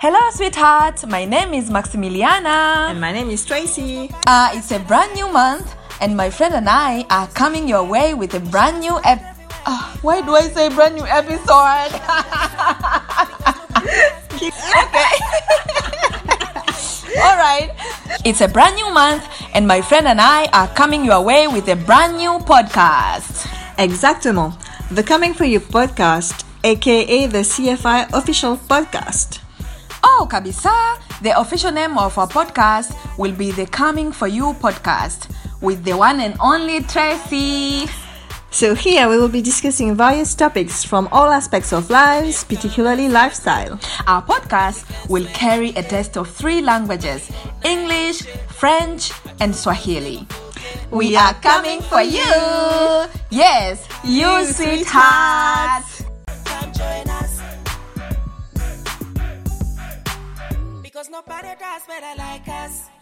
Hello, sweetheart. My name is Maximiliana. And my name is Tracy. Uh, it's a brand new month, and my friend and I are coming your way with a brand new ep. Uh, why do I say brand new episode? okay. All right. It's a brand new month, and my friend and I are coming your way with a brand new podcast. Exactement. The Coming For You podcast, aka the CFY official podcast. Oh, kabisa! The official name of our podcast will be the Coming For You podcast with the one and only Tracy. So here we will be discussing various topics from all aspects of lives, particularly lifestyle. Our podcast will carry a test of three languages English, French, and Swahili. We are coming for you! Yes, you sweetheart! Come Because nobody does better like us.